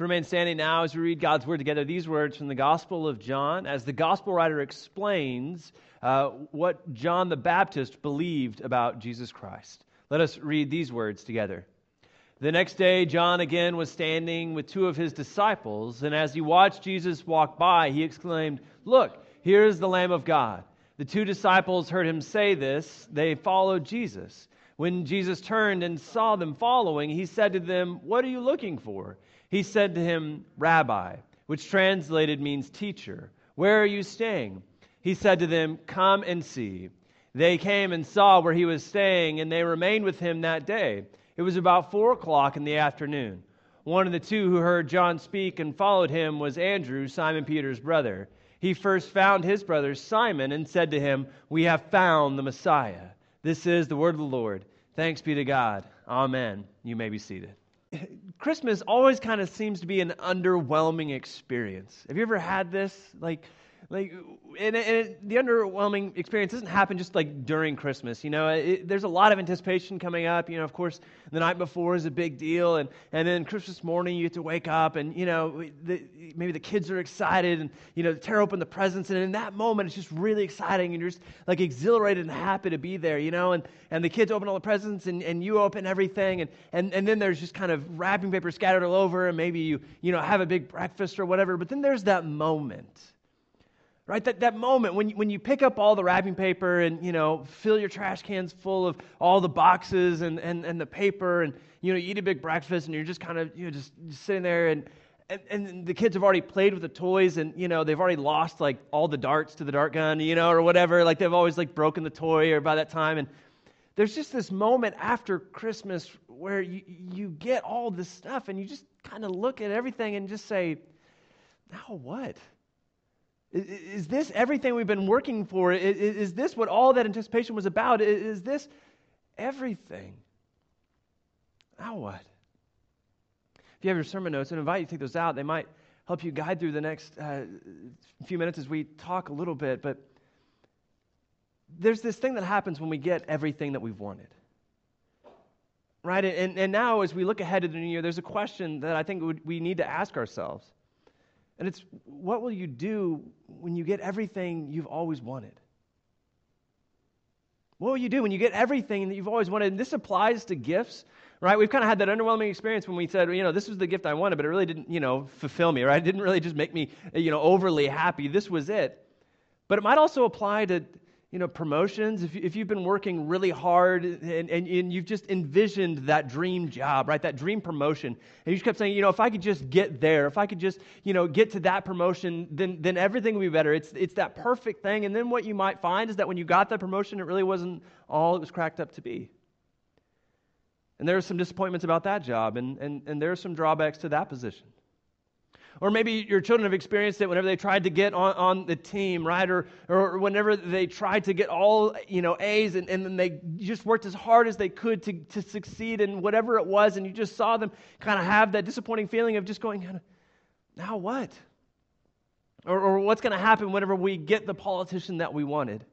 Remain standing now as we read God's word together, these words from the Gospel of John, as the Gospel writer explains uh, what John the Baptist believed about Jesus Christ. Let us read these words together. The next day, John again was standing with two of his disciples, and as he watched Jesus walk by, he exclaimed, Look, here is the Lamb of God. The two disciples heard him say this. They followed Jesus. When Jesus turned and saw them following, he said to them, What are you looking for? He said to him, Rabbi, which translated means teacher, where are you staying? He said to them, Come and see. They came and saw where he was staying, and they remained with him that day. It was about four o'clock in the afternoon. One of the two who heard John speak and followed him was Andrew, Simon Peter's brother. He first found his brother Simon and said to him, We have found the Messiah. This is the word of the Lord. Thanks be to God. Amen. You may be seated. Christmas always kind of seems to be an underwhelming experience. Have you ever had this? Like, like and, and the underwhelming experience doesn't happen just like during christmas you know? It, there's a lot of anticipation coming up you know? Of course the night before is a big deal and, and then christmas morning you get to wake up and you know the, maybe the kids are excited and you know tear open the presents and in that moment it's just really exciting and you're just like exhilarated and happy to be there you know? And, and the kids open all the presents and, and you open everything and, and, and then there's just kind of wrapping paper scattered all over and maybe you you know have a big breakfast or whatever but then there's that moment right? That, that moment when you, when you pick up all the wrapping paper and you know fill your trash cans full of all the boxes and, and, and the paper and you know eat a big breakfast and you're just kind of you know just, just sitting there and, and, and the kids have already played with the toys and you know they've already lost like all the darts to the dart gun you know or whatever. Like they've always like broken the toy or by that time. And there's just this moment after christmas where you, you get all this stuff and you just kind of look at everything and just say now what is this everything we've been working for? Is this what all that anticipation was about? Is this everything? Now what? If you have your sermon notes, I invite you to take those out. They might help you guide through the next uh, few minutes as we talk a little bit. But there's this thing that happens when we get everything that we've wanted. Right? And, and now, as we look ahead to the new year, there's a question that I think we need to ask ourselves. And it's what will you do when you get everything you've always wanted? What will you do when you get everything that you've always wanted? And this applies to gifts, right? We've kind of had that underwhelming experience when we said, you know, this was the gift I wanted, but it really didn't, you know, fulfill me, right? It didn't really just make me, you know, overly happy. This was it. But it might also apply to you know, promotions, if, if you've been working really hard and, and, and you've just envisioned that dream job, right, that dream promotion, and you just kept saying, you know, if I could just get there, if I could just, you know, get to that promotion, then, then everything would be better. It's, it's that perfect thing. And then what you might find is that when you got that promotion, it really wasn't all it was cracked up to be. And there are some disappointments about that job, and, and, and there are some drawbacks to that position. Or maybe your children have experienced it whenever they tried to get on, on the team, right? Or, or whenever they tried to get all, you know, A's and, and then they just worked as hard as they could to, to succeed in whatever it was. And you just saw them kind of have that disappointing feeling of just going, now what? Or, or what's going to happen whenever we get the politician that we wanted?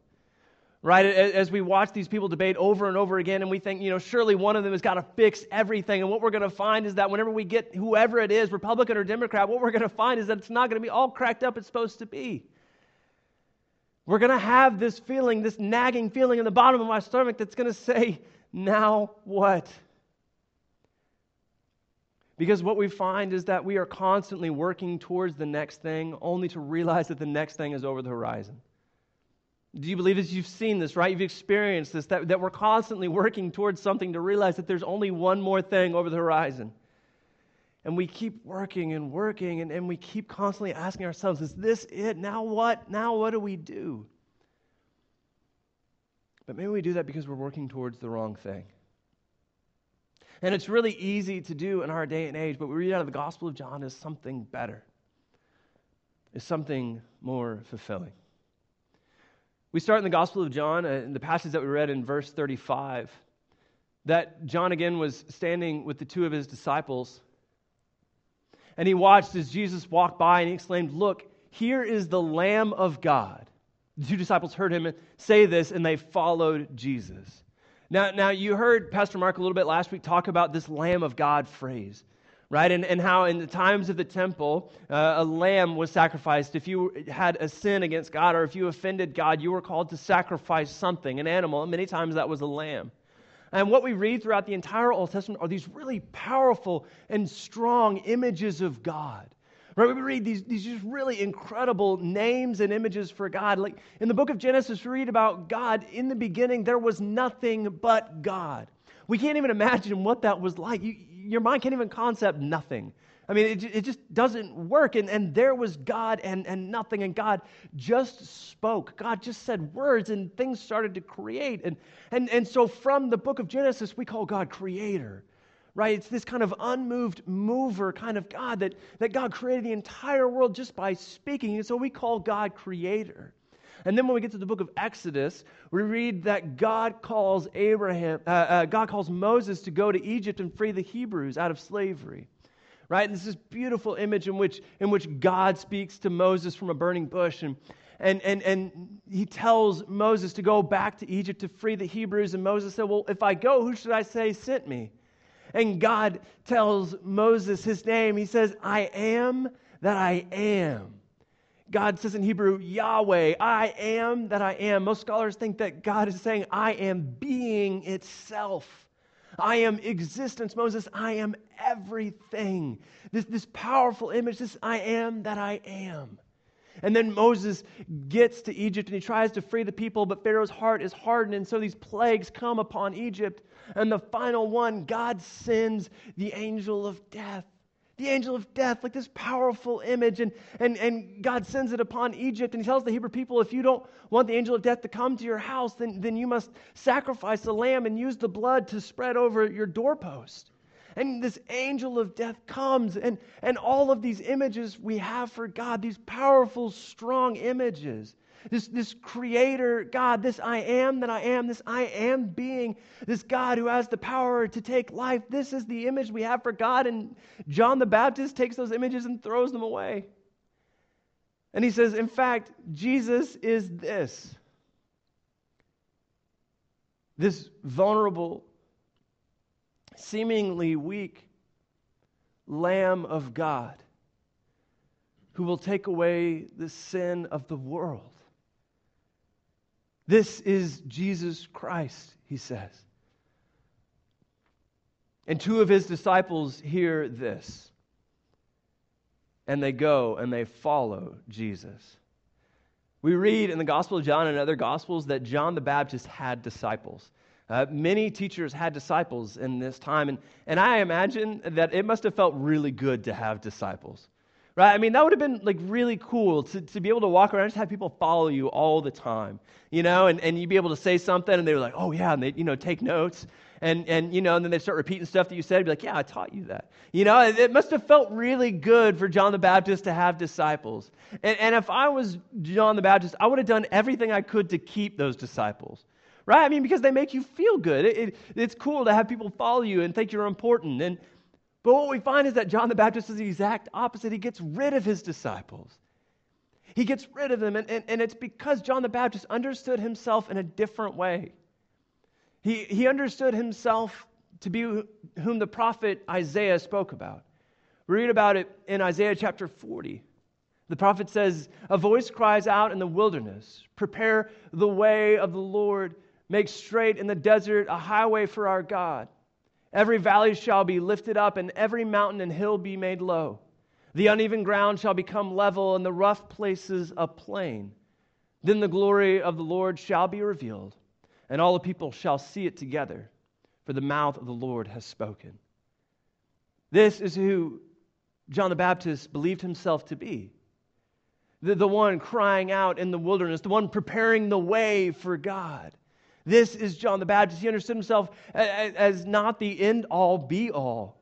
Right? As we watch these people debate over and over again, and we think, you know, surely one of them has got to fix everything. And what we're going to find is that whenever we get whoever it is, Republican or Democrat, what we're going to find is that it's not going to be all cracked up it's supposed to be. We're going to have this feeling, this nagging feeling in the bottom of my stomach that's going to say, now what? Because what we find is that we are constantly working towards the next thing, only to realize that the next thing is over the horizon. Do you believe this? You've seen this, right? You've experienced this, that, that we're constantly working towards something to realize that there's only one more thing over the horizon. And we keep working and working, and, and we keep constantly asking ourselves, is this it? Now what? Now what do we do? But maybe we do that because we're working towards the wrong thing. And it's really easy to do in our day and age, but we read out of the Gospel of John as something better, is something more fulfilling. We start in the Gospel of John, uh, in the passage that we read in verse 35, that John again was standing with the two of his disciples. And he watched as Jesus walked by and he exclaimed, Look, here is the Lamb of God. The two disciples heard him say this and they followed Jesus. Now, now you heard Pastor Mark a little bit last week talk about this Lamb of God phrase right? And, and how in the times of the temple, uh, a lamb was sacrificed. If you had a sin against God or if you offended God, you were called to sacrifice something, an animal. And many times that was a lamb. And what we read throughout the entire Old Testament are these really powerful and strong images of God. Right? We read these, these just really incredible names and images for God. Like in the book of Genesis, we read about God. In the beginning, there was nothing but God. We can't even imagine what that was like. You, your mind can't even concept nothing. I mean, it, it just doesn't work. And, and there was God and, and nothing. And God just spoke. God just said words and things started to create. And, and, and so from the book of Genesis, we call God creator, right? It's this kind of unmoved mover kind of God that, that God created the entire world just by speaking. And so we call God creator. And then when we get to the book of Exodus, we read that God calls Abraham, uh, uh, God calls Moses to go to Egypt and free the Hebrews out of slavery. Right? And this is beautiful image in which, in which God speaks to Moses from a burning bush. And, and, and, and he tells Moses to go back to Egypt to free the Hebrews. And Moses said, Well, if I go, who should I say sent me? And God tells Moses his name. He says, I am that I am. God says in Hebrew, Yahweh, I am that I am. Most scholars think that God is saying, I am being itself. I am existence. Moses, I am everything. This, this powerful image, this I am that I am. And then Moses gets to Egypt and he tries to free the people, but Pharaoh's heart is hardened. And so these plagues come upon Egypt. And the final one, God sends the angel of death the angel of death, like this powerful image. And, and, and God sends it upon Egypt. And he tells the Hebrew people, if you don't want the angel of death to come to your house, then, then you must sacrifice a lamb and use the blood to spread over your doorpost. And this angel of death comes, and, and all of these images we have for God, these powerful, strong images this, this creator God, this I am that I am, this I am being, this God who has the power to take life. This is the image we have for God. And John the Baptist takes those images and throws them away. And he says, in fact, Jesus is this this vulnerable, seemingly weak Lamb of God who will take away the sin of the world. This is Jesus Christ, he says. And two of his disciples hear this. And they go and they follow Jesus. We read in the Gospel of John and other Gospels that John the Baptist had disciples. Uh, many teachers had disciples in this time, and, and I imagine that it must have felt really good to have disciples right? I mean, that would have been like really cool to, to be able to walk around and just have people follow you all the time, you know, and, and you'd be able to say something and they were like, oh, yeah, and they, you know, take notes. And, and, you know, and then they start repeating stuff that you said. Be like, yeah, I taught you that. You know, it, it must have felt really good for John the Baptist to have disciples. And, and if I was John the Baptist, I would have done everything I could to keep those disciples right? I mean, because they make you feel good. It, it, it's cool to have people follow you and think you're important. And, but what we find is that John the Baptist is the exact opposite. He gets rid of his disciples. He gets rid of them, and, and, and it's because John the Baptist understood himself in a different way. He, he understood himself to be whom the prophet Isaiah spoke about. We read about it in Isaiah chapter 40. The prophet says, A voice cries out in the wilderness, Prepare the way of the Lord, make straight in the desert a highway for our God. Every valley shall be lifted up, and every mountain and hill be made low. The uneven ground shall become level, and the rough places a plain. Then the glory of the Lord shall be revealed, and all the people shall see it together, for the mouth of the Lord has spoken. This is who John the Baptist believed himself to be the, the one crying out in the wilderness, the one preparing the way for God. This is John the Baptist. He understood himself as not the end all be all,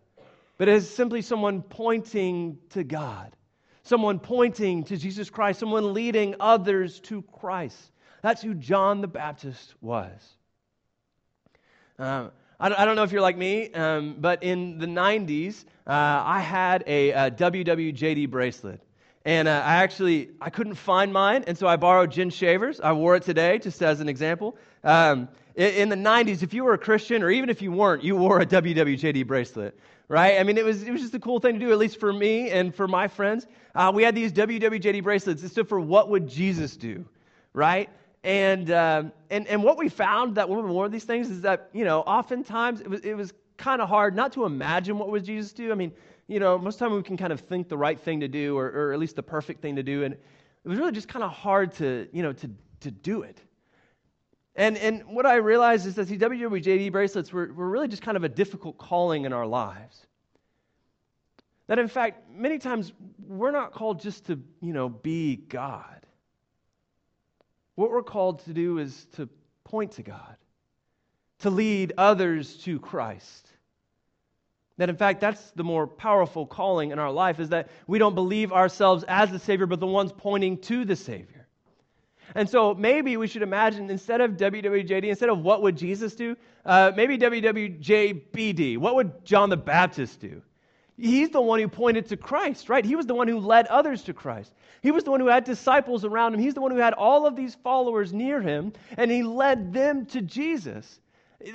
but as simply someone pointing to God, someone pointing to Jesus Christ, someone leading others to Christ. That's who John the Baptist was. Uh, I, don't know if you're like me, um, but in the 90s, uh, I had a, a WWJD bracelet. And uh, I actually, I couldn't find mine, and so I borrowed Jen Shaver's. I wore it today, just as an example. Um, in the 90s, if you were a Christian, or even if you weren't, you wore a WWJD bracelet, right? I mean, it was, it was just a cool thing to do, at least for me and for my friends. Uh, we had these WWJD bracelets. It stood for What Would Jesus Do, right? And, um, and, and what we found that when we wore these things is that, you know, oftentimes it was, it was kind of hard not to imagine what would Jesus do. I mean, you know, most of the time we can kind of think the right thing to do or, or at least the perfect thing to do. And it was really just kind of hard to, you know, to, to do it. And, and what I realized is that these WWJD bracelets were, were really just kind of a difficult calling in our lives. That in fact, many times we're not called just to, you know, be God. What we're called to do is to point to God, to lead others to Christ. That in fact, that's the more powerful calling in our life is that we don't believe ourselves as the Savior, but the ones pointing to the Savior. And so maybe we should imagine instead of WWJD, instead of what would Jesus do, uh, maybe WWJBD. What would John the Baptist do? He's the one who pointed to Christ, right? He was the one who led others to Christ. He was the one who had disciples around him. He's the one who had all of these followers near him, and he led them to Jesus.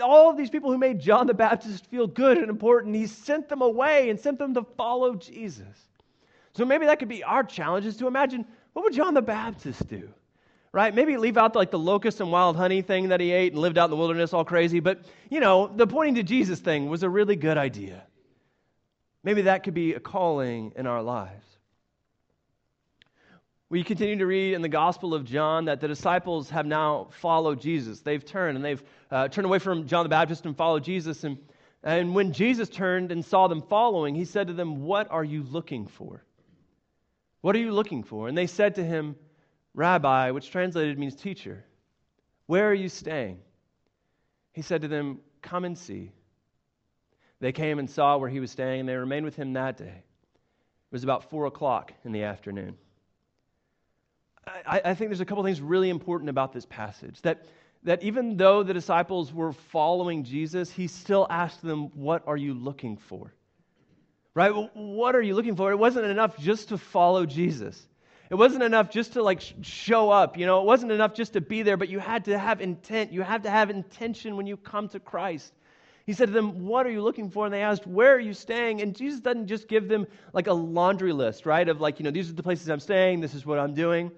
All of these people who made John the Baptist feel good and important, he sent them away and sent them to follow Jesus. So maybe that could be our challenge is to imagine what would John the Baptist do? Right? Maybe leave out like the locust and wild honey thing that he ate and lived out in the wilderness all crazy, but you know, the pointing to Jesus thing was a really good idea. Maybe that could be a calling in our lives. We continue to read in the Gospel of John that the disciples have now followed Jesus. They've turned and they've uh, turned away from John the Baptist and followed Jesus. And, and when Jesus turned and saw them following, he said to them, What are you looking for? What are you looking for? And they said to him, Rabbi, which translated means teacher, where are you staying? He said to them, Come and see. They came and saw where he was staying, and they remained with him that day. It was about four o'clock in the afternoon. I, I think there's a couple things really important about this passage. That, that even though the disciples were following Jesus, he still asked them, What are you looking for? Right? What are you looking for? It wasn't enough just to follow Jesus. It wasn't enough just to like show up, you know, it wasn't enough just to be there, but you had to have intent. You had to have intention when you come to Christ. He said to them, What are you looking for? And they asked, Where are you staying? And Jesus doesn't just give them like a laundry list, right? Of like, you know, these are the places I'm staying, this is what I'm doing.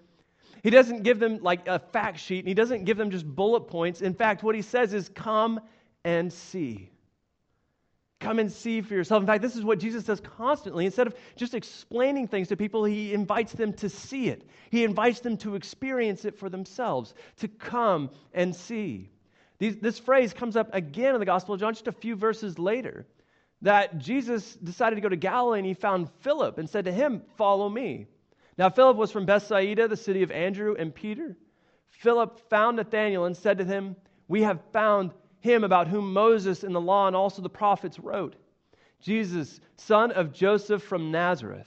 He doesn't give them like a fact sheet, and he doesn't give them just bullet points. In fact, what he says is, Come and see. Come and see for yourself. In fact, this is what Jesus does constantly. Instead of just explaining things to people, he invites them to see it. He invites them to experience it for themselves, to come and see. These, this phrase comes up again in the Gospel of John just a few verses later. That Jesus decided to go to Galilee and he found Philip and said to him, Follow me. Now, Philip was from Bethsaida, the city of Andrew and Peter. Philip found Nathanael and said to him, We have found him about whom Moses in the law and also the prophets wrote, Jesus, son of Joseph from Nazareth.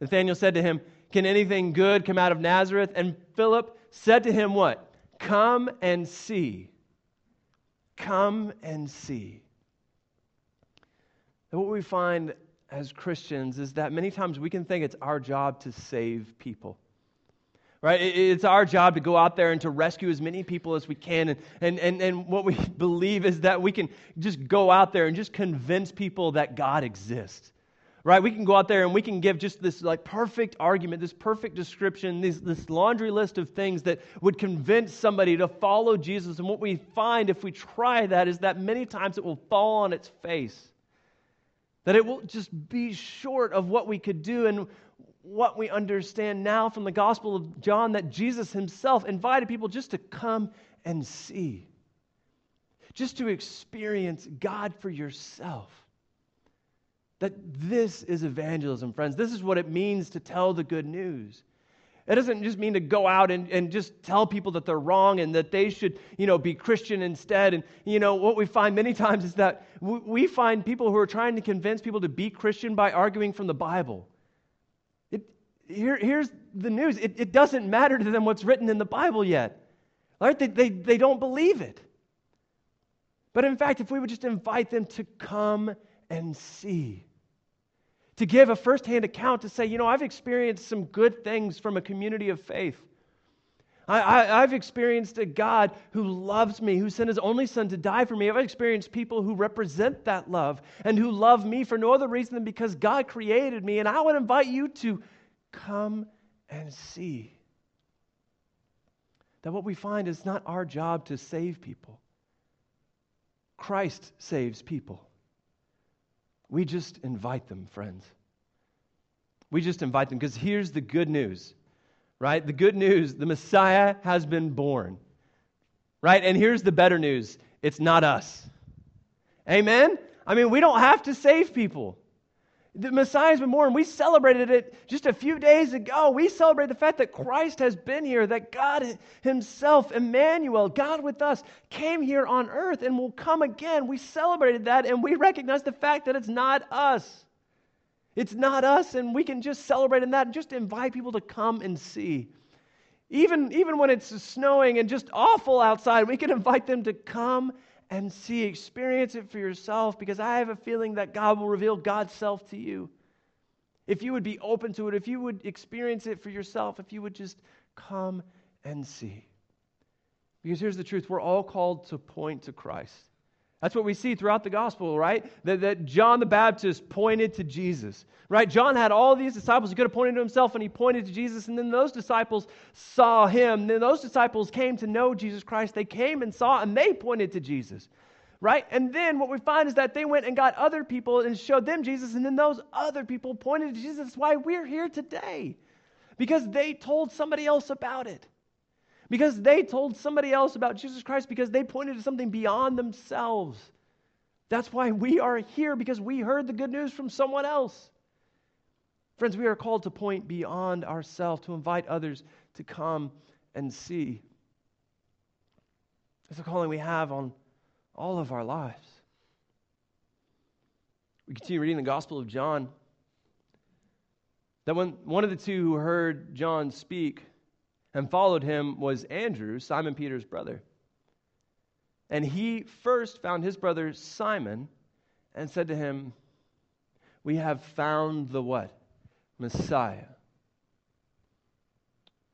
Nathanael said to him, Can anything good come out of Nazareth? And Philip said to him, What? Come and see. Come and see. And what we find as Christians is that many times we can think it's our job to save people. Right? It's our job to go out there and to rescue as many people as we can. And, and, and, and what we believe is that we can just go out there and just convince people that God exists right? We can go out there and we can give just this like perfect argument, this perfect description, this, this laundry list of things that would convince somebody to follow Jesus. And what we find if we try that is that many times it will fall on its face. That it will just be short of what we could do and what we understand now from the Gospel of John that Jesus himself invited people just to come and see, just to experience God for yourself. That this is evangelism, friends. This is what it means to tell the good news. It doesn't just mean to go out and, and just tell people that they're wrong and that they should, you know, be Christian instead. And, you know, what we find many times is that we find people who are trying to convince people to be Christian by arguing from the Bible. It, here, here's the news it, it doesn't matter to them what's written in the Bible yet. Right? They, they, they don't believe it. But in fact, if we would just invite them to come and see, to give a firsthand account to say, you know, I've experienced some good things from a community of faith. I, have experienced a God who loves me, who sent his only son to die for me. I've experienced people who represent that love and who love me for no other reason than because God created me. And I would invite you to come and see that what we find is not our job to save people. Christ saves people. We just invite them, friends. We just invite them because here's the good news right? The good news the Messiah has been born, right? And here's the better news it's not us. Amen? I mean, we don't have to save people. The Messiah has been born. We celebrated it just a few days ago. We celebrate the fact that Christ has been here, that God Himself, Emmanuel, God with us, came here on earth and will come again. We celebrated that and we recognize the fact that it's not us. It's not us, and we can just celebrate in that and just invite people to come and see. Even, even when it's snowing and just awful outside, we can invite them to come and see, experience it for yourself, because I have a feeling that God will reveal God's self to you. If you would be open to it, if you would experience it for yourself, if you would just come and see. Because here's the truth we're all called to point to Christ. That's what we see throughout the gospel, right? That, that John the Baptist pointed to Jesus, right? John had all these disciples. He could have pointed to himself and he pointed to Jesus. And then those disciples saw him. Then those disciples came to know Jesus Christ. They came and saw and they pointed to Jesus, right? And then what we find is that they went and got other people and showed them Jesus. And then those other people pointed to Jesus. That's why we're here today, because they told somebody else about it because they told somebody else about Jesus Christ because they pointed to something beyond themselves. That's why we are here because we heard the good news from someone else. Friends, we are called to point beyond ourselves, to invite others to come and see. It's a calling we have on all of our lives. We continue reading the Gospel of John. That when one of the two who heard John speak and followed him was Andrew, Simon Peter's brother. And he first found his brother Simon and said to him, We have found the what? Messiah.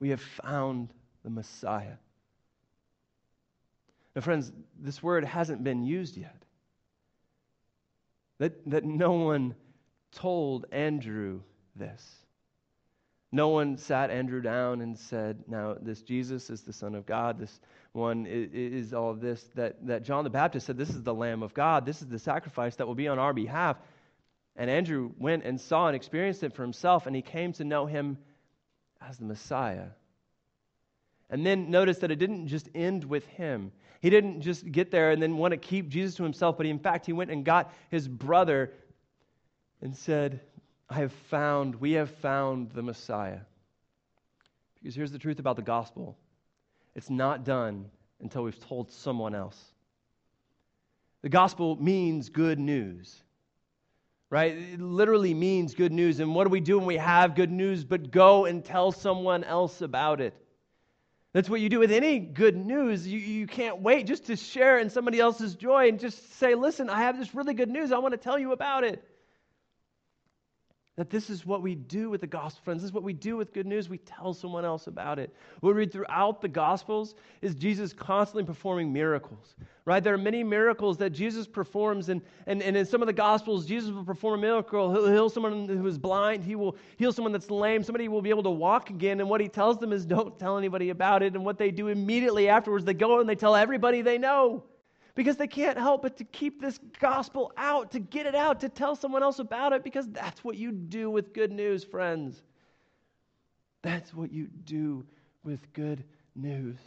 We have found the Messiah. Now, friends, this word hasn't been used yet. That, that no one told Andrew this. No one sat Andrew down and said, Now, this Jesus is the Son of God. This one is, is, all of this. That, that John the Baptist said, This is the Lamb of God. This is the sacrifice that will be on our behalf. And Andrew went and saw and experienced it for himself, and he came to know him as the Messiah. And then notice that it didn't just end with him. He didn't just get there and then want to keep Jesus to himself, but he, in fact, he went and got his brother and said, I have found, we have found the Messiah. Because here's the truth about the gospel it's not done until we've told someone else. The gospel means good news, right? It literally means good news. And what do we do when we have good news but go and tell someone else about it? That's what you do with any good news. You, you can't wait just to share in somebody else's joy and just say, listen, I have this really good news. I want to tell you about it. That this is what we do with the gospel, friends. This is what we do with good news. We tell someone else about it. What we read throughout the gospels is Jesus constantly performing miracles, right? There are many miracles that Jesus performs, and, and, and in some of the gospels, Jesus will perform a miracle. He'll heal someone who is blind, he will heal someone that's lame, somebody will be able to walk again. And what he tells them is don't tell anybody about it. And what they do immediately afterwards, they go and they tell everybody they know because they can't help but to keep this gospel out, to get it out, to tell someone else about it, because that's what you do with good news, friends. That's what you do with good news.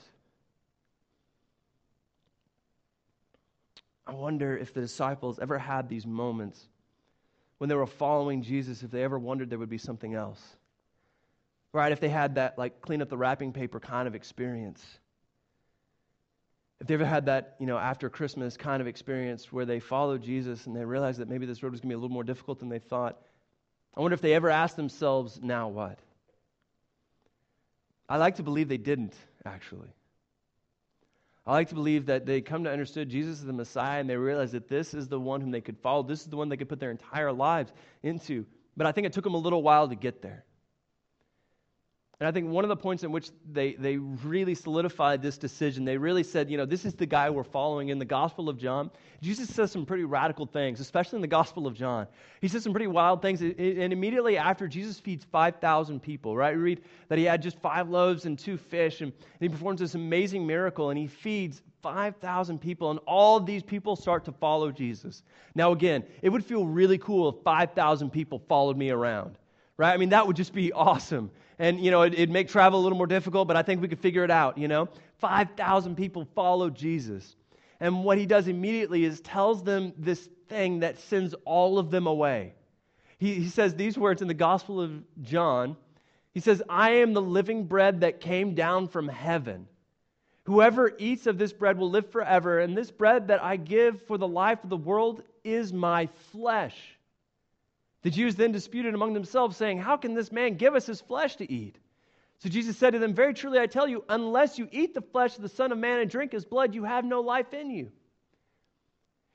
I wonder if the disciples ever had these moments when they were following Jesus, if they ever wondered there would be something else. Right? If they had that, like, clean up the wrapping paper kind of experience if they ever had that, you know, after Christmas kind of experience where they followed Jesus and they realized that maybe this road was going to be a little more difficult than they thought, I wonder if they ever asked themselves, now what? I like to believe they didn't, actually. I like to believe that they come to understand Jesus is the Messiah and they realize that this is the one whom they could follow. This is the one they could put their entire lives into. But I think it took them a little while to get there. And I think one of the points in which they, they really solidified this decision, they really said, you know, this is the guy we're following in the Gospel of John. Jesus says some pretty radical things, especially in the Gospel of John. He says some pretty wild things. And immediately after, Jesus feeds 5,000 people, right? We read that he had just five loaves and two fish, and, he performs this amazing miracle, and he feeds 5,000 people, and all these people start to follow Jesus. Now, again, it would feel really cool if 5,000 people followed me around, right? I mean, that would just be awesome. And you know it, would make travel a little more difficult but i think we could figure it out you know? 5000 people follow jesus. And what he does immediately is tells them this thing that sends all of them away. He, he says these words in the gospel of john. He says i am the living bread that came down from heaven. Whoever eats of this bread will live forever and this bread that i give for the life of the world is my flesh the Jews then disputed among themselves, saying, How can this man give us his flesh to eat? So Jesus said to them, Very truly I tell you, unless you eat the flesh of the Son of Man and drink his blood, you have no life in you.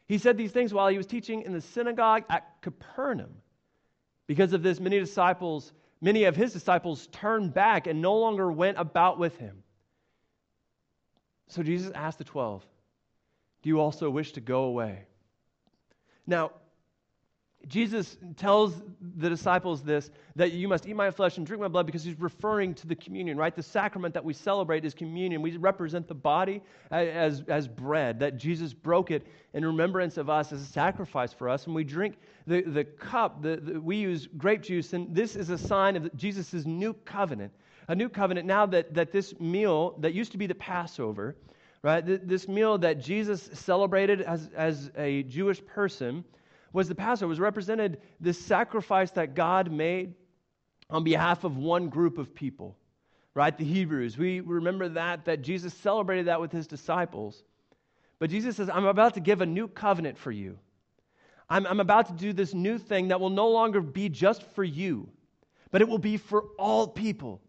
He said these things while he was teaching in the synagogue at Capernaum. Because of this, many disciples, many of his disciples turned back and no longer went about with him. So Jesus asked the twelve, Do you also wish to go away? Now, Jesus tells the disciples this that you must eat my flesh and drink my blood because he's referring to the communion, right? The sacrament that we celebrate is communion. We represent the body as, as bread, that Jesus broke it in remembrance of us as a sacrifice for us. And we drink the, the cup, the, the, we use grape juice, and this is a sign of Jesus' new covenant. A new covenant now that, that this meal that used to be the Passover, right? This meal that Jesus celebrated as, as a Jewish person was the Passover, was represented this sacrifice that God made on behalf of one group of people, right? The Hebrews. We remember that, that Jesus celebrated that with his disciples. But Jesus says, I'm about to give a new covenant for you. I'm, I'm about to do this new thing that will no longer be just for you, but it will be for all people.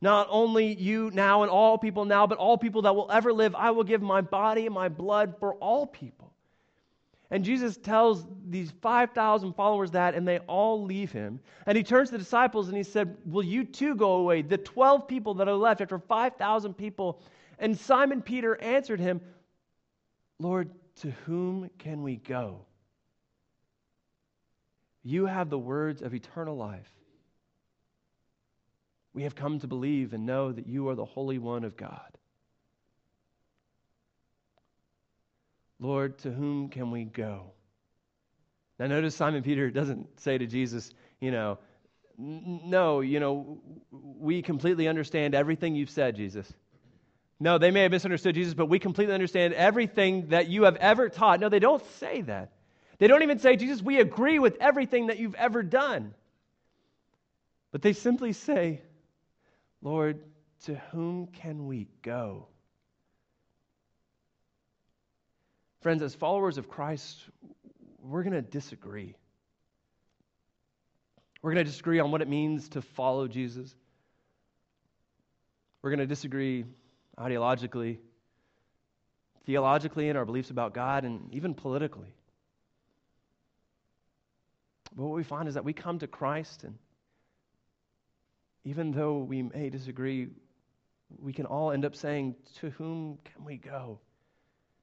Not only you now and all people now, but all people that will ever live. I will give my body and my blood for all people. And Jesus tells these 5,000 followers that, and they all leave him. And he turns to the disciples and he said, Will you too go away? The 12 people that are left after 5,000 people. And Simon Peter answered him, Lord, to whom can we go? You have the words of eternal life. We have come to believe and know that you are the Holy One of God. Lord, to whom can we go? Now, notice Simon Peter doesn't say to Jesus, you know, no, you know, we completely understand everything you've said, Jesus. No, they may have misunderstood Jesus, but we completely understand everything that you have ever taught. No, they don't say that. They don't even say, Jesus, we agree with everything that you've ever done. But they simply say, Lord, to whom can we go? Friends, as followers of Christ, we're going to disagree. We're going to disagree on what it means to follow Jesus. We're going to disagree ideologically, theologically, in our beliefs about God, and even politically. But what we find is that we come to Christ, and even though we may disagree, we can all end up saying, To whom can we go?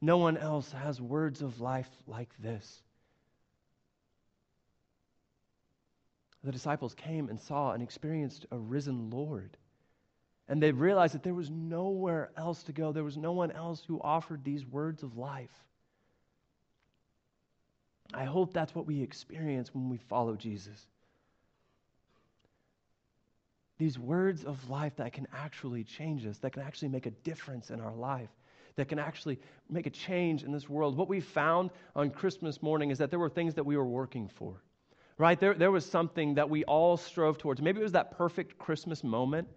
No one else has words of life like this. The disciples came and saw and experienced a risen Lord. And they realized that there was nowhere else to go. There was no one else who offered these words of life. I hope that's what we experience when we follow Jesus. These words of life that can actually change us, that can actually make a difference in our life that can actually make a change in this world. What we found on Christmas morning is that there were things that we were working for, right? There, there was something that we all strove towards. Maybe it was that perfect Christmas moment.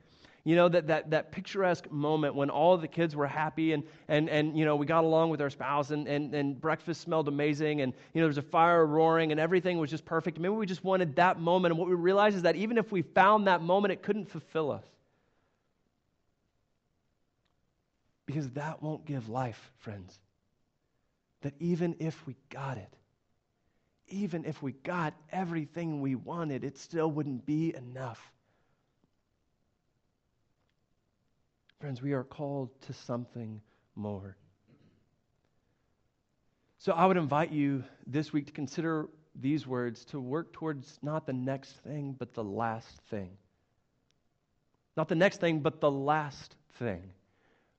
You know, that, that, that picturesque moment when all the kids were happy and, and, and you know, we got along with our spouse and, and, and breakfast smelled amazing and, you know, there was a fire roaring and everything was just perfect. Maybe we just wanted that moment. And what we realized is that even if we found that moment, it couldn't fulfill us. Because that won't give life, friends. That even if we got it, even if we got everything we wanted, it still wouldn't be enough. Friends, we are called to something more. So I would invite you this week to consider these words to work towards not the next thing, but the last thing. Not the next thing, but the last thing.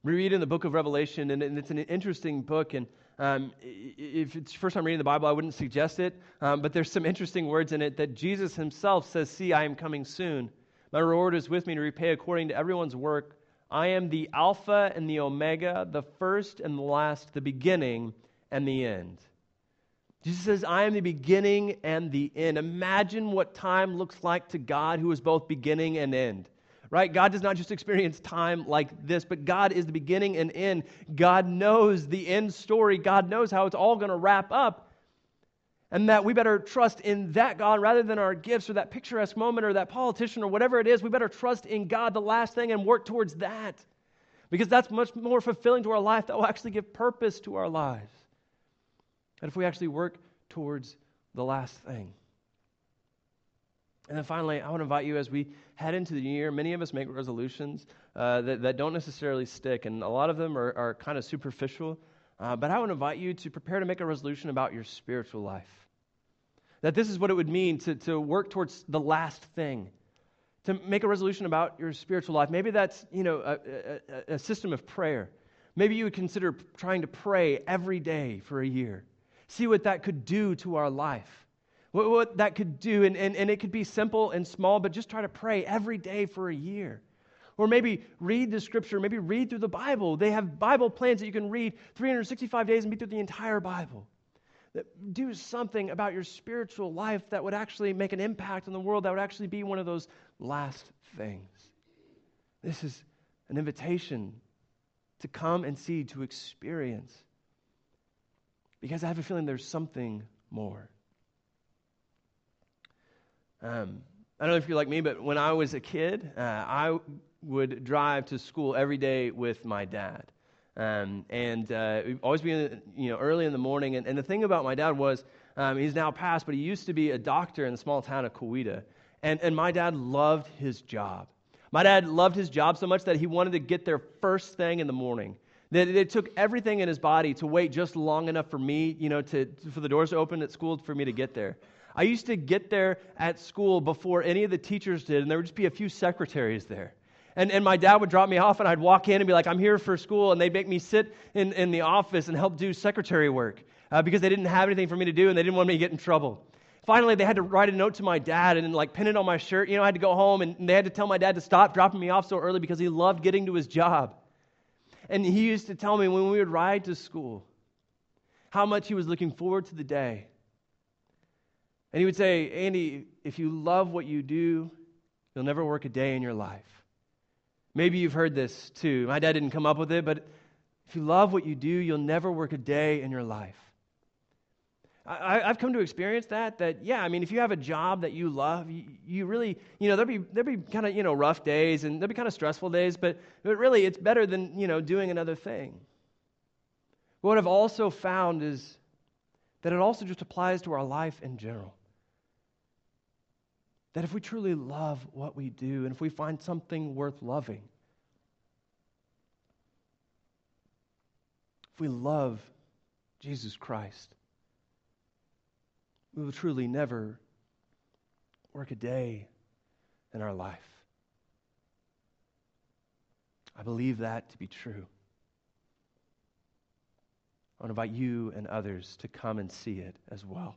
We read in the book of Revelation, and it's an interesting book. And um, if it's first time reading the Bible, I wouldn't suggest it. Um, but there's some interesting words in it that Jesus himself says, See, I am coming soon. My reward is with me to repay according to everyone's work. I am the Alpha and the Omega, the first and the last, the beginning and the end. Jesus says, I am the beginning and the end. Imagine what time looks like to God, who is both beginning and end. Right? God does not just experience time like this, but God is the beginning and end. God knows the end story. God knows how it's all going to wrap up. And that we better trust in that God rather than our gifts or that picturesque moment or that politician or whatever it is. We better trust in God, the last thing, and work towards that. Because that's much more fulfilling to our life. That will actually give purpose to our lives. And if we actually work towards the last thing. And then finally, I want to invite you as we head into the new year. Many of us make resolutions uh, that, that don't necessarily stick, and a lot of them are, are kind of superficial. Uh, but I want to invite you to prepare to make a resolution about your spiritual life. That this is what it would mean to, to work towards the last thing, to make a resolution about your spiritual life. Maybe that's you know, a, a, a system of prayer. Maybe you would consider trying to pray every day for a year see what that could do to our life. What, what that could do, and, and, and it could be simple and small, but just try to pray every day for a year. Or maybe read the scripture, maybe read through the Bible. They have Bible plans that you can read 365 days and be through the entire Bible. Do something about your spiritual life that would actually make an impact in the world, that would actually be one of those last things. This is an invitation to come and see, to experience because I have a feeling there's something more. Um, I don't know if you're like me, but when I was a kid, uh, I would drive to school every day with my dad. Um, and uh, always be you know, early in the morning. And, and the thing about my dad was, um, he's now passed, but he used to be a doctor in the small town of Coweta. And, and my dad loved his job. My dad loved his job so much that he wanted to get there first thing in the morning. That it took everything in his body to wait just long enough for me, you know, to, for the doors to open at school for me to get there. I used to get there at school before any of the teachers did, and there would just be a few secretaries there. And, and my dad would drop me off, and I'd walk in and be like, I'm here for school. And they'd make me sit in, in the office and help do secretary work uh, because they didn't have anything for me to do and they didn't want me to get in trouble. Finally, they had to write a note to my dad and like pin it on my shirt. You know, I had to go home and they had to tell my dad to stop dropping me off so early because he loved getting to his job. And he used to tell me when we would ride to school how much he was looking forward to the day. And he would say, Andy, if you love what you do, you'll never work a day in your life. Maybe you've heard this too. My dad didn't come up with it, but if you love what you do, you'll never work a day in your life. I, have come to experience that. That yeah, I mean, if you have a job that you love, you, you really, you know, there'll be there'll be kind of you know rough days and there'll be kind of stressful days, but but really, it's better than you know doing another thing. But what I've also found is that it also just applies to our life in general. That if we truly love what we do, and if we find something worth loving, if we love Jesus Christ we will truly never work a day in our life. I believe that to be true. I want to invite you and others to come and see it as well.